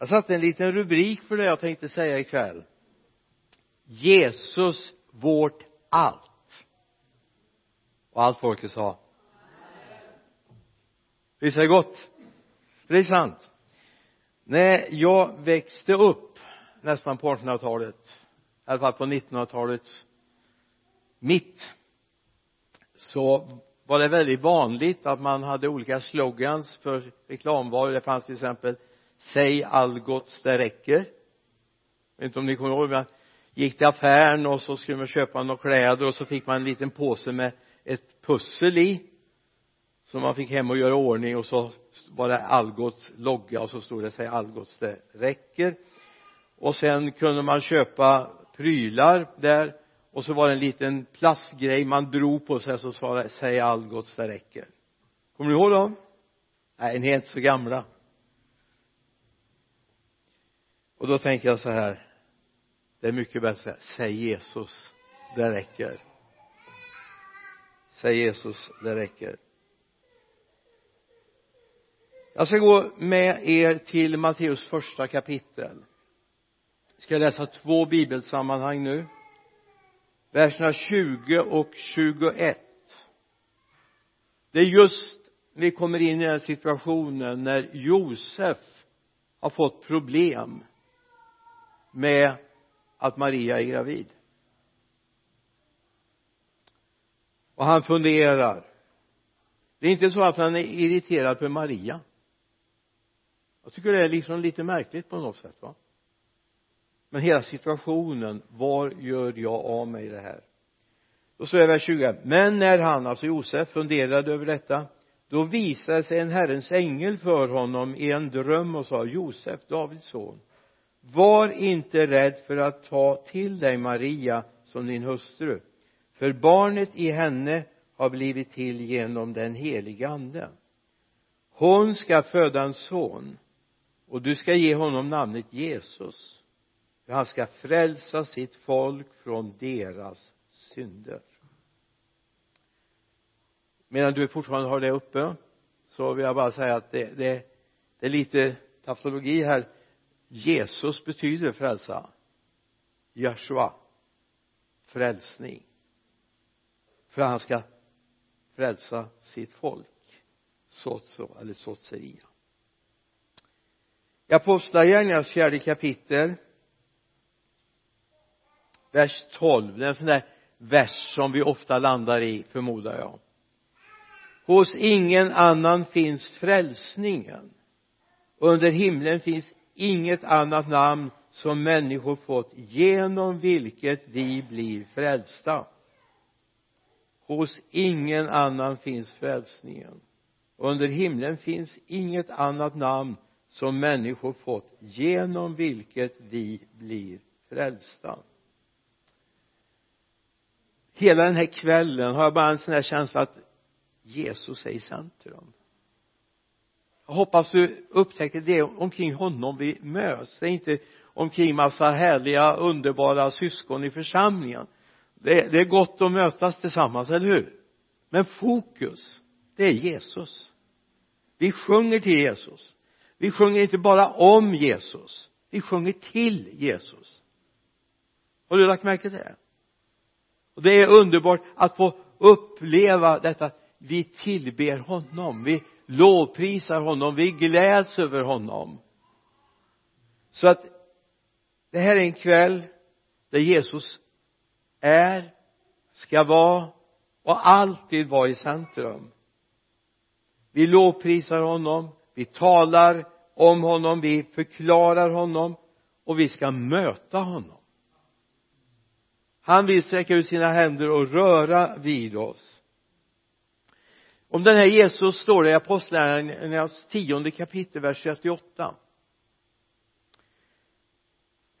jag satte en liten rubrik för det jag tänkte säga ikväll. Jesus vårt allt. Och allt folket sa visst är det gott? Det är sant. När jag växte upp nästan på 1800-talet i alla fall på 1900-talets mitt så var det väldigt vanligt att man hade olika slogans för reklamvaror. Det fanns till exempel säg Algots det räcker. Jag vet inte om ni kommer ihåg men gick till affären och så skulle man köpa några kläder och så fick man en liten påse med ett pussel i. Som man fick hem och göra i ordning och så var det Algots logga och så stod det säg Algots det räcker. Och sen kunde man köpa prylar där och så var det en liten plastgrej man drog på sig så sa det säg Algots det räcker. Kommer ni ihåg dem? Nej ni är inte så gamla och då tänker jag så här det är mycket bättre att säga säg Jesus det räcker. Säg Jesus det räcker. Jag ska gå med er till Matteus första kapitel. Jag ska läsa två bibelsammanhang nu? Verserna 20 och 21 det är just vi kommer in i den situationen när Josef har fått problem med att Maria är gravid. Och han funderar. Det är inte så att han är irriterad på Maria. Jag tycker det är liksom lite märkligt på något sätt va? Men hela situationen var gör jag av mig det här? Då står det i vers 20 men när han, alltså Josef, funderade över detta då visade sig en Herrens ängel för honom i en dröm och sa Josef, Davids son var inte rädd för att ta till dig Maria som din hustru för barnet i henne har blivit till genom den heliga ande. Hon ska föda en son och du ska ge honom namnet Jesus för han ska frälsa sitt folk från deras synder. Medan du fortfarande har det uppe så vill jag bara säga att det, det, det är lite tautologi här. Jesus betyder frälsa. Joshua frälsning. För han ska frälsa sitt folk Sotso eller Sotseria. I apostlagärningarnas fjärde kapitel vers 12 det är en sån där vers som vi ofta landar i förmodar jag. Hos ingen annan finns frälsningen. Under himlen finns inget annat namn som människor fått genom vilket vi blir frälsta. Hos ingen annan finns frälsningen. Under himlen finns inget annat namn som människor fått genom vilket vi blir frälsta. Hela den här kvällen har jag bara en sån här känsla att Jesus är i centrum jag hoppas du upptäcker det omkring honom. Vi möts det är inte omkring massa härliga underbara syskon i församlingen. Det, det är gott att mötas tillsammans, eller hur? Men fokus det är Jesus. Vi sjunger till Jesus. Vi sjunger inte bara om Jesus. Vi sjunger till Jesus. Har du lagt märke till det? Och det är underbart att få uppleva detta. Vi tillber honom. Vi lovprisar honom vi gläds över honom. Så att det här är en kväll där Jesus är ska vara och alltid vara i centrum. Vi lovprisar honom vi talar om honom vi förklarar honom och vi ska möta honom. Han vill sträcka ut sina händer och röra vid oss om den här Jesus står det i apostlagärningarnas tionde kapitel vers 38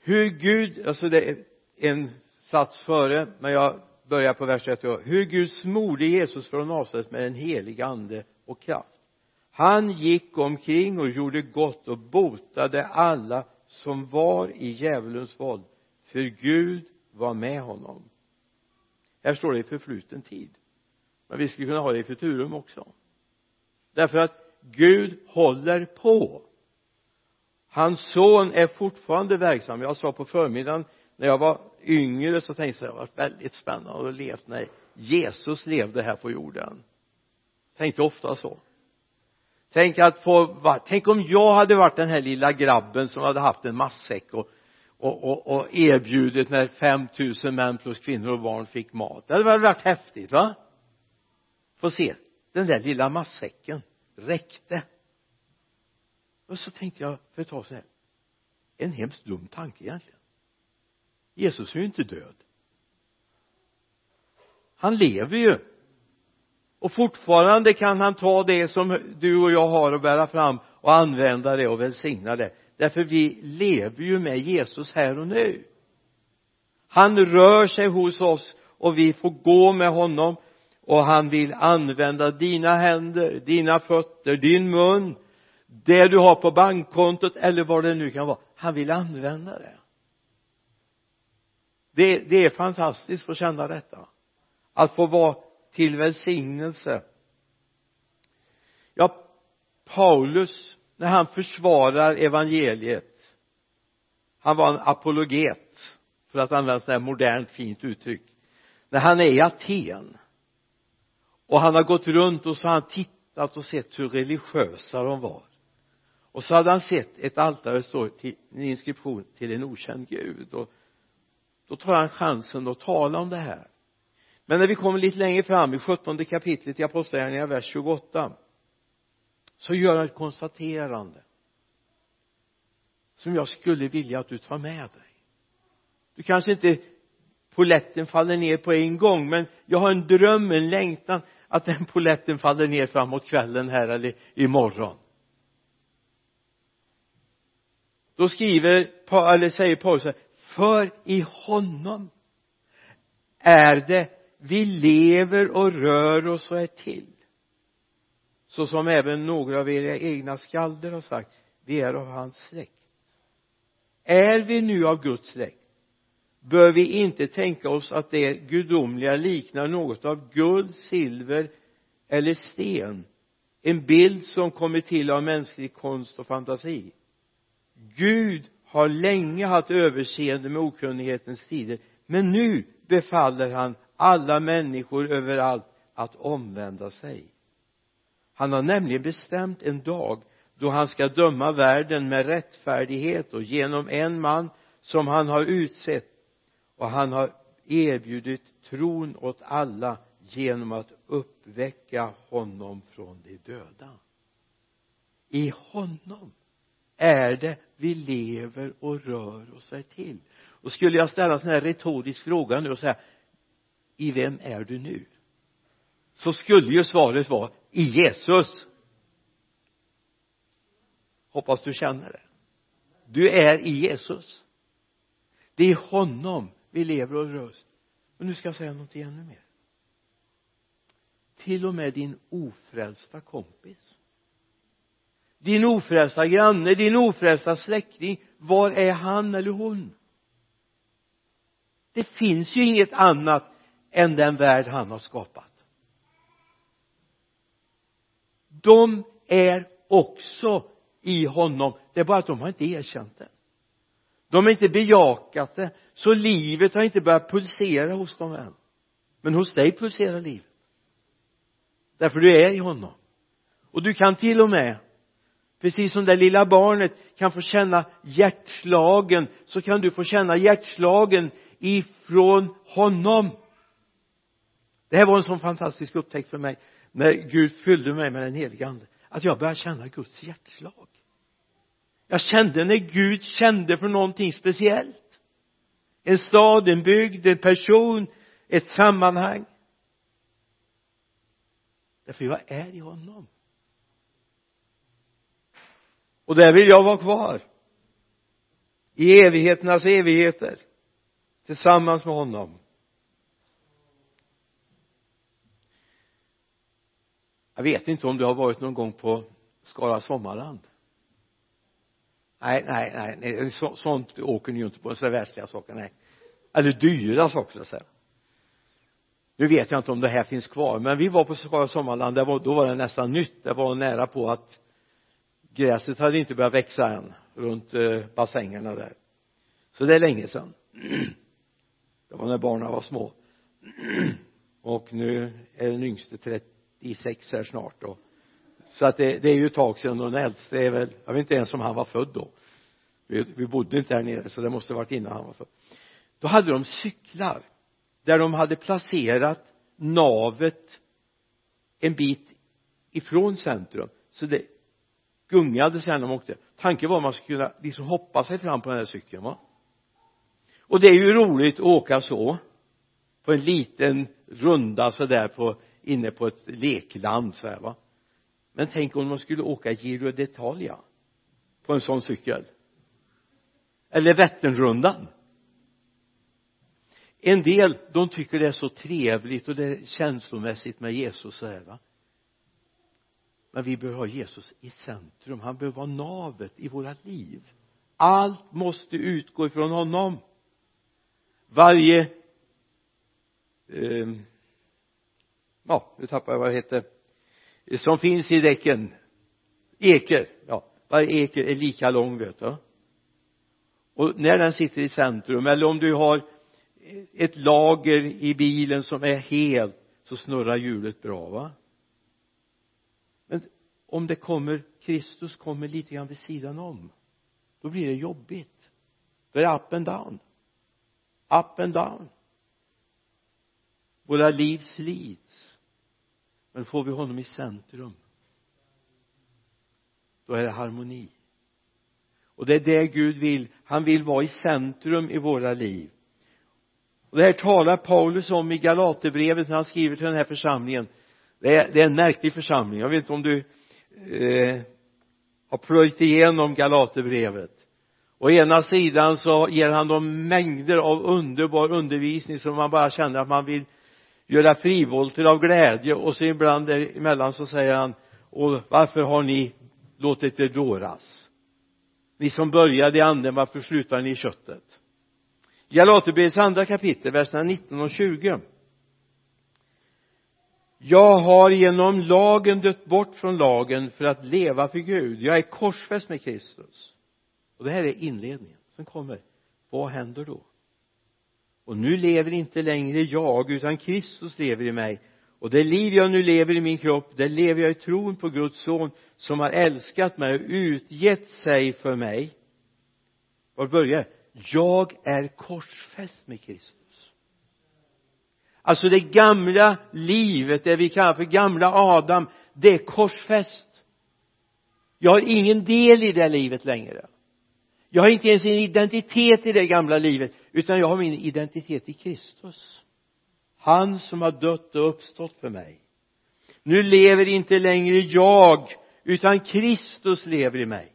hur Gud, alltså det är en sats före men jag börjar på vers 38 hur Gud smorde Jesus från Nasaret med en helig ande och kraft. Han gick omkring och gjorde gott och botade alla som var i djävulens våld för Gud var med honom. Här står det i förfluten tid men vi skulle kunna ha det i futurum också. Därför att Gud håller på. Hans son är fortfarande verksam. Jag sa på förmiddagen när jag var yngre så tänkte jag det var väldigt spännande att leva när Jesus levde här på jorden. Tänkte ofta så. Tänk att få tänk om jag hade varit den här lilla grabben som hade haft en matsäck och, och, och, och erbjudit när 5000 män plus kvinnor och barn fick mat. Det hade väl varit häftigt va? Få se. Den där lilla matsäcken räckte. Och så tänkte jag för ett tag sedan en hemskt dum tanke egentligen. Jesus är ju inte död. Han lever ju. Och fortfarande kan han ta det som du och jag har att bära fram och använda det och välsigna det. Därför vi lever ju med Jesus här och nu. Han rör sig hos oss och vi får gå med honom och han vill använda dina händer, dina fötter, din mun det du har på bankkontot eller vad det nu kan vara. Han vill använda det. Det, det är fantastiskt att få känna detta. Att få vara till välsignelse. Ja Paulus när han försvarar evangeliet han var en apologet för att använda ett sådant modernt fint uttryck när han är i Aten och han har gått runt och så har han tittat och sett hur religiösa de var. Och så hade han sett ett altare det står till en inskription till en okänd gud. Och då tar han chansen att tala om det här. Men när vi kommer lite längre fram i sjuttonde kapitlet i apostlagärningarna vers 28 så gör han ett konstaterande som jag skulle vilja att du tar med dig. Du kanske inte poletten faller ner på en gång men jag har en dröm, en längtan att den poletten faller ner framåt kvällen här eller imorgon. Då skriver eller säger Paulus för i honom är det vi lever och rör oss och är till. Så som även några av era egna skalder har sagt vi är av hans släkt. Är vi nu av Guds släkt? Bör vi inte tänka oss att det gudomliga liknar något av guld, silver eller sten. En bild som kommit till av mänsklig konst och fantasi. Gud har länge haft överseende med okunnighetens tider men nu befaller han alla människor överallt att omvända sig. Han har nämligen bestämt en dag då han ska döma världen med rättfärdighet och genom en man som han har utsett och han har erbjudit tron åt alla genom att uppväcka honom från de döda. I honom är det vi lever och rör oss till. Och skulle jag ställa en sån här retorisk fråga nu och säga i vem är du nu? så skulle ju svaret vara i Jesus. Hoppas du känner det. Du är i Jesus. Det är i honom vi lever och rör oss Och nu ska jag säga något ännu mer. Till och med din ofrälsta kompis. Din ofrälsta granne, din ofrälsta släkting var är han eller hon? Det finns ju inget annat än den värld han har skapat. De är också i honom. Det är bara att de har inte erkänt det de har inte bejakat det så livet har inte börjat pulsera hos dem än. Men hos dig pulserar livet. Därför du är i honom. Och du kan till och med precis som det lilla barnet kan få känna hjärtslagen så kan du få känna hjärtslagen ifrån honom. Det här var en sån fantastisk upptäckt för mig när Gud fyllde mig med den helige ande att jag började känna Guds hjärtslag jag kände när Gud kände för någonting speciellt. En stad, en bygd, en person, ett sammanhang. Därför jag är i honom. Och där vill jag vara kvar. I evigheternas evigheter. Tillsammans med honom. Jag vet inte om du har varit någon gång på Skara Sommarland nej, nej, nej, nej så, sånt åker ni ju inte på, så världsliga saker, nej. Eller dyra saker så att säga. Nu vet jag inte om det här finns kvar men vi var på Skara Sommarland, var, då var det nästan nytt. Det var nära på att gräset hade inte börjat växa än runt eh, bassängerna där. Så det är länge sedan. Det var när barnen var små. Och nu är den yngste 36 här snart då så att det, det är ju ett tag sedan och den äldste är väl jag vet inte ens om han var född då. Vi, vi bodde inte här nere så det måste ha varit innan han var född. Då hade de cyklar där de hade placerat navet en bit ifrån centrum. Så det gungade sen när de åkte. Tanken var att man skulle kunna liksom hoppa sig fram på den här cykeln va? Och det är ju roligt att åka så på en liten runda sådär på inne på ett lekland så här va? Men tänk om man skulle åka Giro d'Italia på en sån cykel. Eller Vätternrundan. En del de tycker det är så trevligt och det är känslomässigt med Jesus så här va. Men vi behöver ha Jesus i centrum. Han behöver vara navet i våra liv. Allt måste utgå ifrån honom. Varje eh, ja nu tappar jag vad det heter som finns i däcken. Eker. Ja varje eker är lika lång vet du. Och när den sitter i centrum eller om du har ett lager i bilen som är helt så snurrar hjulet bra va? Men om det kommer Kristus kommer lite grann vid sidan om då blir det jobbigt. Då är det up and down. Up and down. Våra liv slits men får vi honom i centrum då är det harmoni. Och det är det Gud vill. Han vill vara i centrum i våra liv. Och det här talar Paulus om i Galaterbrevet när han skriver till den här församlingen. Det är, det är en märklig församling. Jag vet inte om du eh, har plöjt igenom Galaterbrevet. Å ena sidan så ger han dem mängder av underbar undervisning som man bara känner att man vill göra frivolter av glädje och så ibland emellan så säger han och varför har ni låtit det dåras? Ni som började i anden varför slutar ni i köttet? Galaterbrevets andra kapitel verserna 19 och 20 jag har genom lagen dött bort från lagen för att leva för Gud. Jag är korsfäst med Kristus. Och det här är inledningen. Sen kommer vad händer då? Och nu lever inte längre jag utan Kristus lever i mig. Och det liv jag nu lever i min kropp det lever jag i tron på Guds son som har älskat mig och utgett sig för mig. Var börjar? Jag är korsfäst med Kristus. Alltså det gamla livet det vi kallar för gamla Adam det är korsfäst. Jag har ingen del i det livet längre. Jag har inte ens en identitet i det gamla livet utan jag har min identitet i Kristus. Han som har dött och uppstått för mig. Nu lever inte längre jag utan Kristus lever i mig.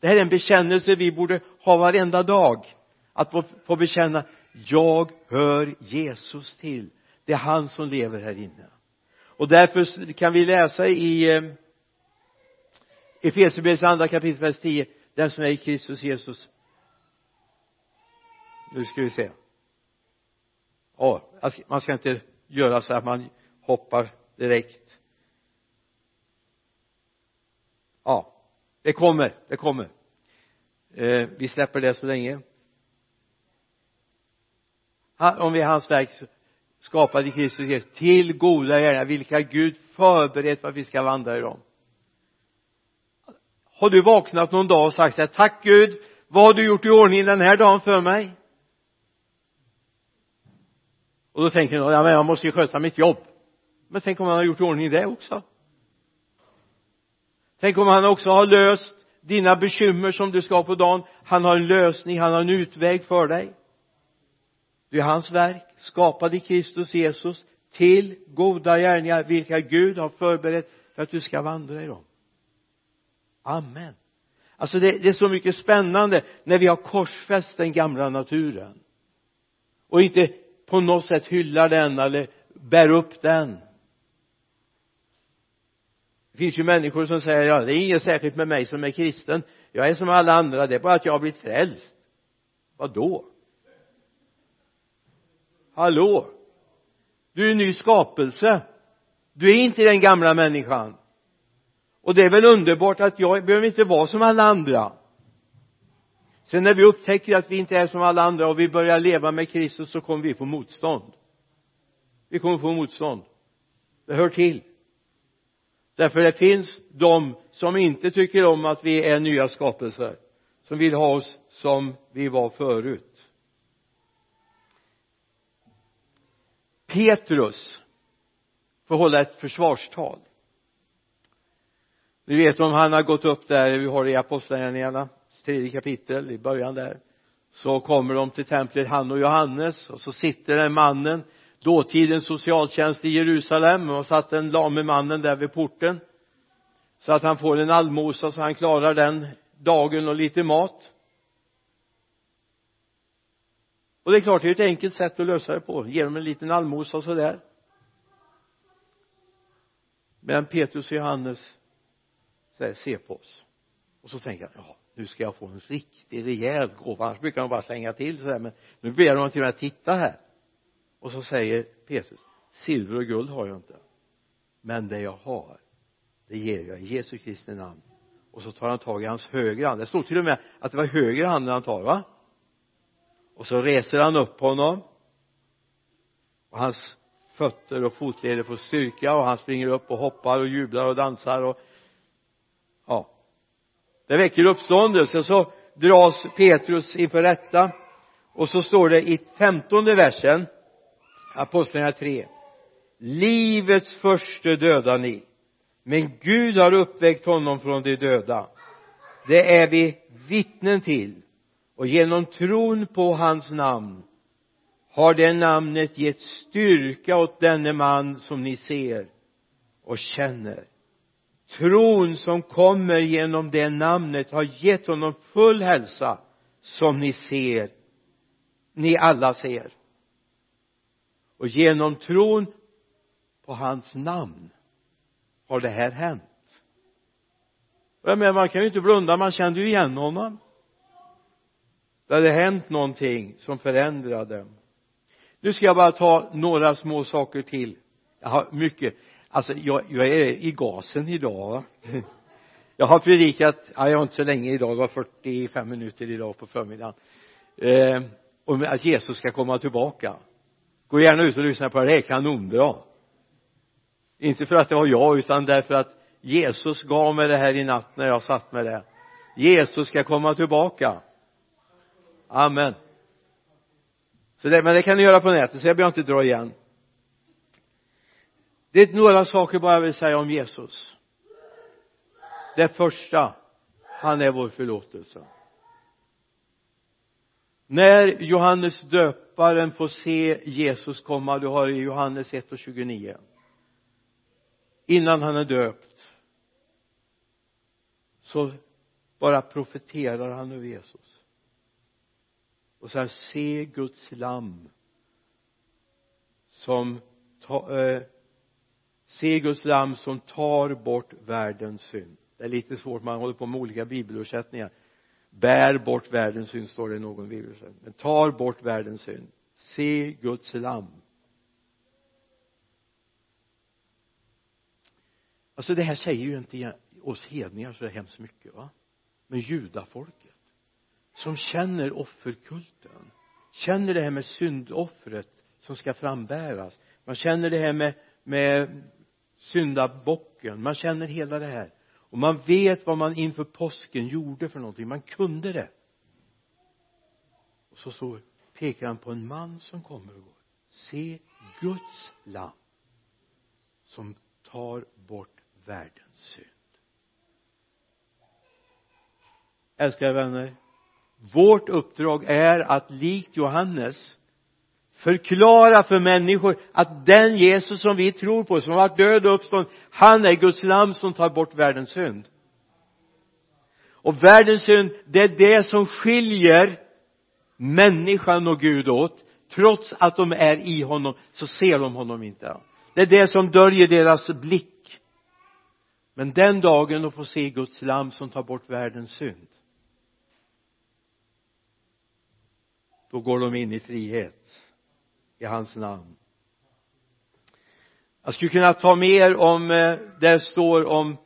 Det här är en bekännelse vi borde ha varenda dag. Att få, få bekänna jag hör Jesus till. Det är han som lever här inne. Och därför kan vi läsa i eh, Efesierbrevets andra kapitel vers 10 den som är i Kristus Jesus nu ska vi se. Ja man ska inte göra så att man hoppar direkt. Ja det kommer det kommer. Eh, vi släpper det så länge. Om vi är hans verk skapade i Kristus Jesus till goda gärningar vilka Gud förberett för att vi ska vandra i dem. Har du vaknat någon dag och sagt så tack Gud vad har du gjort i ordning den här dagen för mig? Och då tänker jag ja men jag måste ju sköta mitt jobb. Men tänk om han har gjort i ordning det också? Tänk om han också har löst dina bekymmer som du ska ha på dagen. Han har en lösning, han har en utväg för dig. Du är hans verk skapad i Kristus Jesus till goda gärningar vilka Gud har förberett för att du ska vandra i dem. Amen. Alltså det, det är så mycket spännande när vi har korsfäst den gamla naturen. Och inte på något sätt hyllar den eller bär upp den. Det finns ju människor som säger ja det är inget särskilt med mig som är kristen. Jag är som alla andra det är bara att jag har blivit frälst. Vad då hallå? Du är en ny skapelse. Du är inte den gamla människan. Och det är väl underbart att jag behöver inte vara som alla andra sen när vi upptäcker att vi inte är som alla andra och vi börjar leva med Kristus så kommer vi få motstånd. Vi kommer få motstånd. Det hör till. Därför det finns de som inte tycker om att vi är nya skapelser som vill ha oss som vi var förut. Petrus får hålla ett försvarstal. Ni vet om han har gått upp där vi har det i apostlagärningarna tredje kapitel i början där. Så kommer de till templet han och Johannes och så sitter den mannen dåtidens socialtjänst i Jerusalem och satt den lame mannen där vid porten så att han får en allmosa så han klarar den dagen och lite mat. Och det är klart det är ett enkelt sätt att lösa det på genom en liten allmosa och sådär. Men Petrus och Johannes säger se på oss. Och så tänker han jaha nu ska jag få en riktig rejäl gåva. Annars brukar de bara slänga till sådär men nu ber de till och med titta här. Och så säger Petrus silver och guld har jag inte men det jag har det ger jag i Jesu Kristi namn. Och så tar han tag i hans högra hand. Det stod till och med att det var höger handen han tar va? Och så reser han upp honom. Och hans fötter och fotleder får styrka och han springer upp och hoppar och jublar och dansar och det väcker uppståndelse. Så dras Petrus inför rätta. Och så står det i femtonde versen apostlagärningarna 3 livets första döda ni. Men Gud har uppväckt honom från de döda. Det är vi vittnen till. Och genom tron på hans namn har det namnet gett styrka åt denne man som ni ser och känner tron som kommer genom det namnet har gett honom full hälsa som ni ser ni alla ser. Och genom tron på hans namn har det här hänt. Jag menar man kan ju inte blunda man kände ju igen honom. Det hade hänt någonting som förändrade. Nu ska jag bara ta några små saker till. Jag har mycket alltså jag, jag är i gasen idag va? Jag har predikat, ja, jag har inte så länge idag, det var 45 minuter idag på förmiddagen. Eh, om att Jesus ska komma tillbaka. Gå gärna ut och lyssna på det, det är kanonbra. Inte för att det var jag utan därför att Jesus gav mig det här i natt när jag satt med det. Jesus ska komma tillbaka. Amen. Så det, men det kan ni göra på nätet så jag behöver inte dra igen det är några saker bara jag vill säga om Jesus. Det första han är vår förlåtelse. När Johannes döparen får se Jesus komma du har i Johannes 1 och 29 innan han är döpt så bara profeterar han över Jesus. Och säger se Guds lamm som ta, eh, se Guds lamm som tar bort världens synd. Det är lite svårt man håller på med olika bibelöversättningar bär bort världens synd står det i någon bibelöversättning men tar bort världens synd. Se Guds lamm alltså det här säger ju inte oss hedningar så hemskt mycket va? Men judafolket som känner offerkulten känner det här med syndoffret som ska frambäras. Man känner det här med med syndabocken. Man känner hela det här. Och man vet vad man inför påsken gjorde för någonting. Man kunde det. Och så, så pekar han på en man som kommer och går. Se Guds lamm som tar bort världens synd. Älskade vänner vårt uppdrag är att likt Johannes förklara för människor att den Jesus som vi tror på som har varit död och uppstånd han är Guds lam som tar bort världens synd. Och världens synd det är det som skiljer människan och Gud åt. Trots att de är i honom så ser de honom inte. Det är det som döljer deras blick. Men den dagen de får se Guds lam som tar bort världens synd då går de in i frihet i hans namn. Jag skulle kunna ta mer om eh, det står om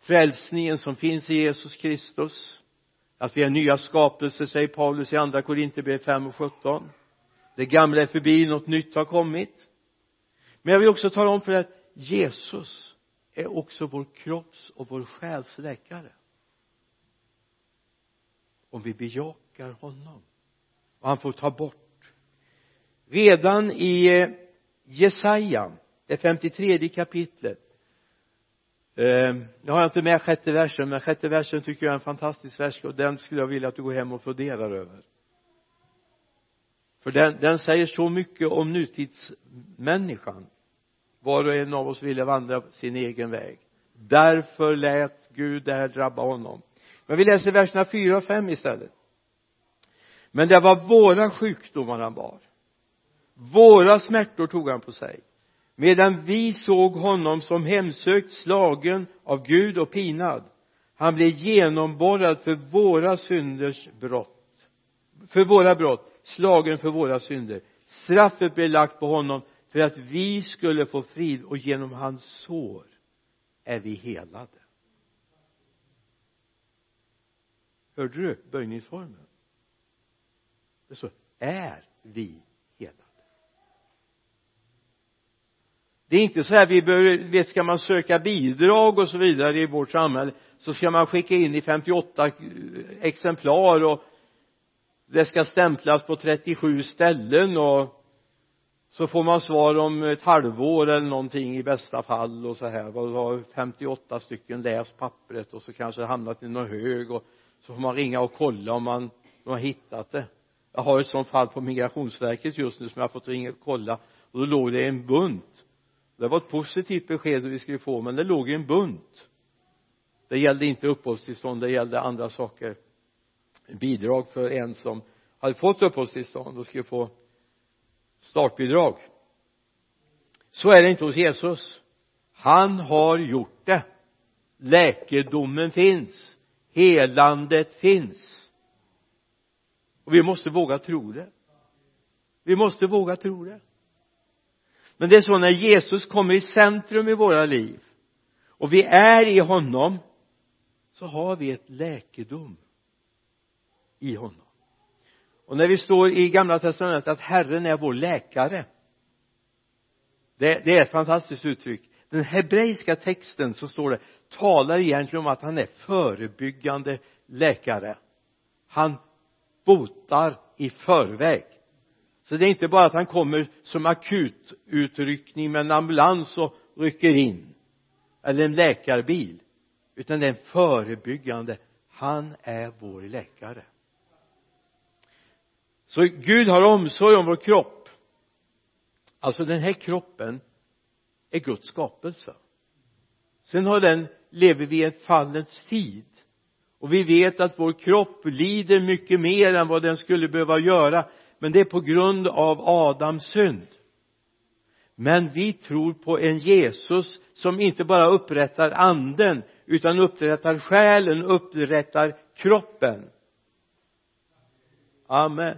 frälsningen som finns i Jesus Kristus. Att vi är nya skapelser säger Paulus i andra Korinthierbrevet 5 och 17 det gamla är förbi, något nytt har kommit. Men jag vill också tala om för er att Jesus är också vår kropps och vår själs läkare. Om vi bejakar honom och han får ta bort redan i eh, Jesaja det 53 kapitlet. Eh, nu har jag inte med sjätte versen men sjätte versen tycker jag är en fantastisk vers och den skulle jag vilja att du går hem och funderar över. För den, den säger så mycket om nutidsmänniskan. Var och en av oss ville vandra sin egen väg. Därför lät Gud det här drabba honom. Men vi läser verserna 4 och 5 istället. Men det var våra sjukdomar han bar våra smärtor tog han på sig. Medan vi såg honom som hemsökt slagen av Gud och pinad han blev genomborrad för våra synders brott. För våra brott slagen för våra synder. Straffet blev lagt på honom för att vi skulle få frid och genom hans sår är vi helade. Hörde du böjningsformen? Det står är vi helade det är inte så här vi behöver, vet ska man söka bidrag och så vidare i vårt samhälle så ska man skicka in i 58 eh, exemplar och det ska stämplas på 37 ställen och så får man svar om ett halvår eller någonting i bästa fall och så här. Vad har 58 stycken läst pappret och så kanske det hamnat i någon hög och så får man ringa och kolla om man de har hittat det. Jag har ett sånt fall på migrationsverket just nu som jag har fått ringa och kolla och då låg det en bunt det var ett positivt besked vi skulle få men det låg i en bunt. Det gällde inte uppehållstillstånd det gällde andra saker. Bidrag för en som hade fått uppehållstillstånd och skulle få startbidrag. Så är det inte hos Jesus. Han har gjort det. Läkedomen finns. Helandet finns. Och vi måste våga tro det. Vi måste våga tro det men det är så när Jesus kommer i centrum i våra liv och vi är i honom så har vi ett läkedom i honom. Och när vi står i gamla testamentet att Herren är vår läkare det, det är ett fantastiskt uttryck. Den hebreiska texten så står det talar egentligen om att han är förebyggande läkare. Han botar i förväg så det är inte bara att han kommer som akututryckning med en ambulans och rycker in eller en läkarbil utan det är en förebyggande. Han är vår läkare. Så Gud har omsorg om vår kropp. Alltså den här kroppen är Guds skapelse. Sen har den lever vi i en fallets tid. Och vi vet att vår kropp lider mycket mer än vad den skulle behöva göra men det är på grund av Adams synd. Men vi tror på en Jesus som inte bara upprättar anden utan upprättar själen, upprättar kroppen. Amen.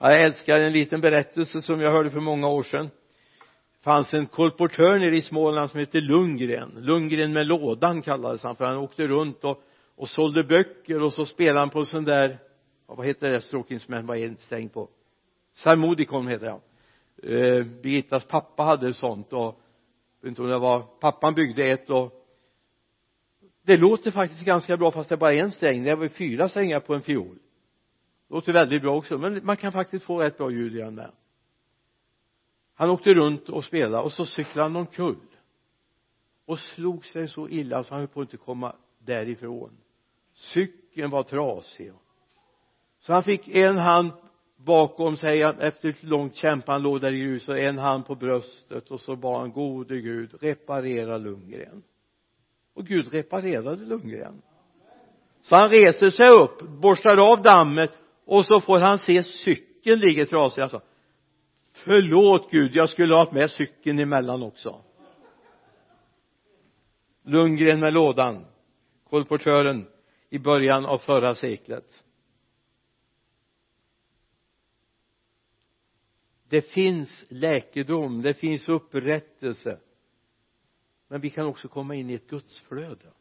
Jag älskar en liten berättelse som jag hörde för många år sedan. Det fanns en kolportör nere i Småland som hette Lundgren. Lundgren med lådan kallades han för. Han åkte runt och, och sålde böcker och så spelade han på en sån där vad heter det? Stråkinstrument vad är en sträng på? Sarmodikon heter det eh, Birgittas pappa hade ett sånt och jag vet inte om det var pappan byggde ett och det låter faktiskt ganska bra fast det är bara en sträng. Det var fyra strängar på en fiol. Låter väldigt bra också men man kan faktiskt få rätt bra ljud i den där. Han åkte runt och spelade och så cyklade han omkull. Och slog sig så illa så han höll på att inte komma därifrån. Cykeln var trasig så han fick en hand bakom sig efter ett långt kämpande, han låg där i grus och en hand på bröstet och så bad han gode Gud reparera Lundgren. Och Gud reparerade Lundgren. Så han reser sig upp borstar av dammet och så får han se cykeln ligger trasig. Alltså förlåt Gud jag skulle ha haft med cykeln emellan också. Lundgren med lådan kolportören i början av förra seklet. Det finns läkedom det finns upprättelse. Men vi kan också komma in i ett gudsflöde.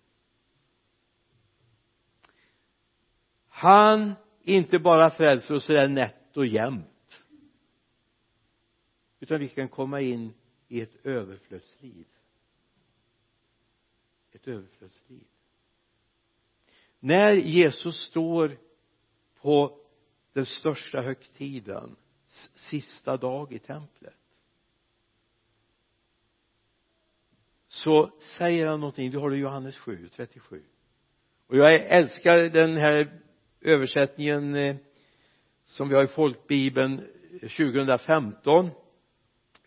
Han inte bara frälser oss sådär nätt och jämnt utan vi kan komma in i ett överflödsliv. Ett överflödsliv. När Jesus står på den största högtiden sista dag i templet. Så säger han någonting, du har det i Johannes 7, 37 och jag älskar den här översättningen eh, som vi har i folkbibeln eh, 2015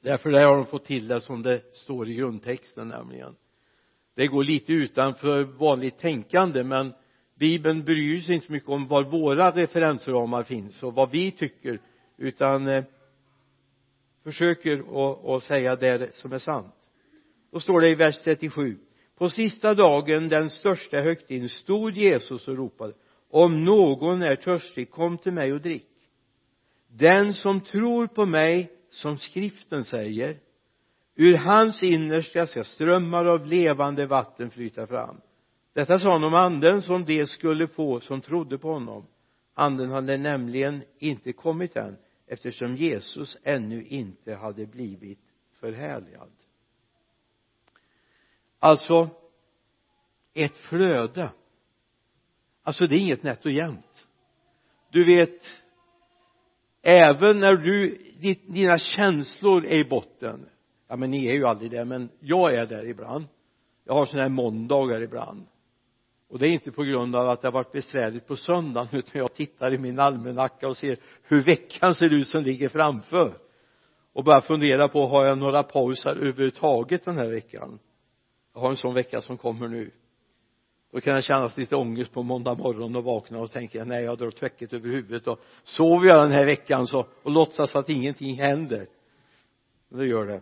därför där har de fått till det som det står i grundtexten nämligen. Det går lite utanför vanligt tänkande men bibeln bryr sig inte så mycket om var våra referensramar finns och vad vi tycker utan eh, försöker att säga det som är sant. Då står det i vers 37 på sista dagen den största högtiden stod Jesus och ropade om någon är törstig kom till mig och drick. Den som tror på mig som skriften säger ur hans innersta ska strömmar av levande vatten flyta fram. Detta sa han om anden som de skulle få som trodde på honom. Anden hade nämligen inte kommit än eftersom Jesus ännu inte hade blivit förhärligad. Alltså ett flöde. Alltså det är inget nätt och jämnt. Du vet även när du dina känslor är i botten. Ja men ni är ju aldrig det men jag är där ibland. Jag har sådana här måndagar ibland och det är inte på grund av att det har varit besvärligt på söndagen utan jag tittar i min almanacka och ser hur veckan ser ut som ligger framför. Och börjar fundera på har jag några pauser överhuvudtaget den här veckan? Jag har en sån vecka som kommer nu. Då kan jag känna lite ångest på måndag morgon och vakna och tänka nej jag drar täcket över huvudet och sover jag den här veckan så och låtsas att ingenting händer. Men det gör det.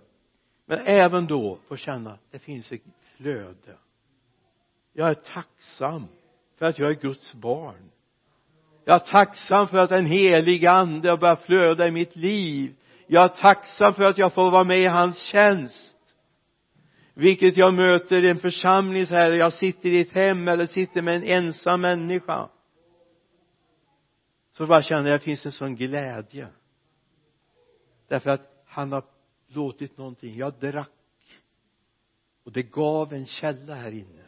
Men även då få känna det finns ett flöde jag är tacksam för att jag är Guds barn. Jag är tacksam för att den heliga ande har börjat flöda i mitt liv. Jag är tacksam för att jag får vara med i hans tjänst. Vilket jag möter i en församling så här jag sitter i ett hem eller sitter med en ensam människa. Så bara känner jag det finns en sån glädje. Därför att han har låtit någonting. Jag drack. Och det gav en källa här inne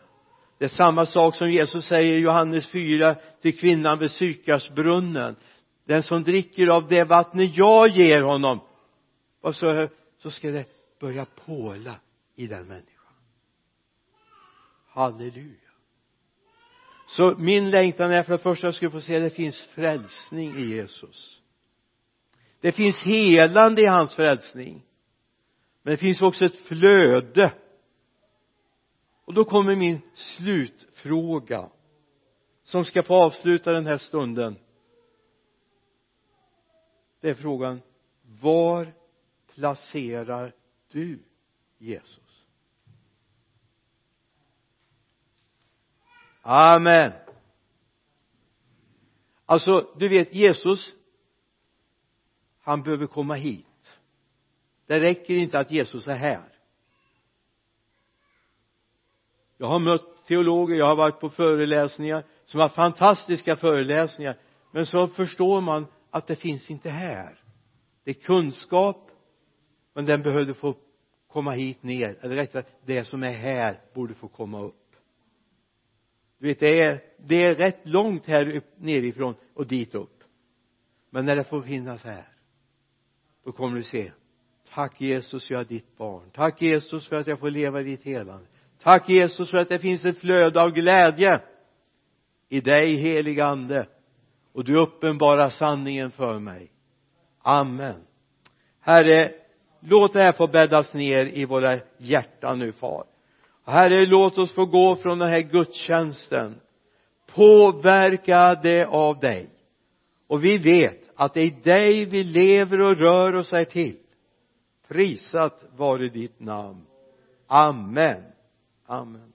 det är samma sak som Jesus säger i Johannes 4 till kvinnan vid Sykarsbrunnen den som dricker av det vattnet jag ger honom och så, så ska det börja påla i den människan. Halleluja. Så min längtan är för det första att jag ska få se att det finns frälsning i Jesus. Det finns helande i hans frälsning. Men det finns också ett flöde och då kommer min slutfråga som ska få avsluta den här stunden. Det är frågan var placerar du Jesus? Amen. Alltså du vet Jesus han behöver komma hit. Det räcker inte att Jesus är här jag har mött teologer, jag har varit på föreläsningar som har fantastiska föreläsningar men så förstår man att det finns inte här. Det är kunskap men den behövde få komma hit ner. Eller rättare det som är här borde få komma upp. Du vet det är, det är rätt långt här upp, nerifrån och dit upp. Men när det får finnas här då kommer du se. Tack Jesus jag är ditt barn. Tack Jesus för att jag får leva i ditt helande tack Jesus för att det finns ett flöde av glädje i dig helig ande och du uppenbarar sanningen för mig. Amen. Herre låt det här få bäddas ner i våra hjärtan nu far. Herre låt oss få gå från den här gudstjänsten. Påverkade av dig. Och vi vet att det är i dig vi lever och rör oss är till. Prisat vare ditt namn. Amen amen.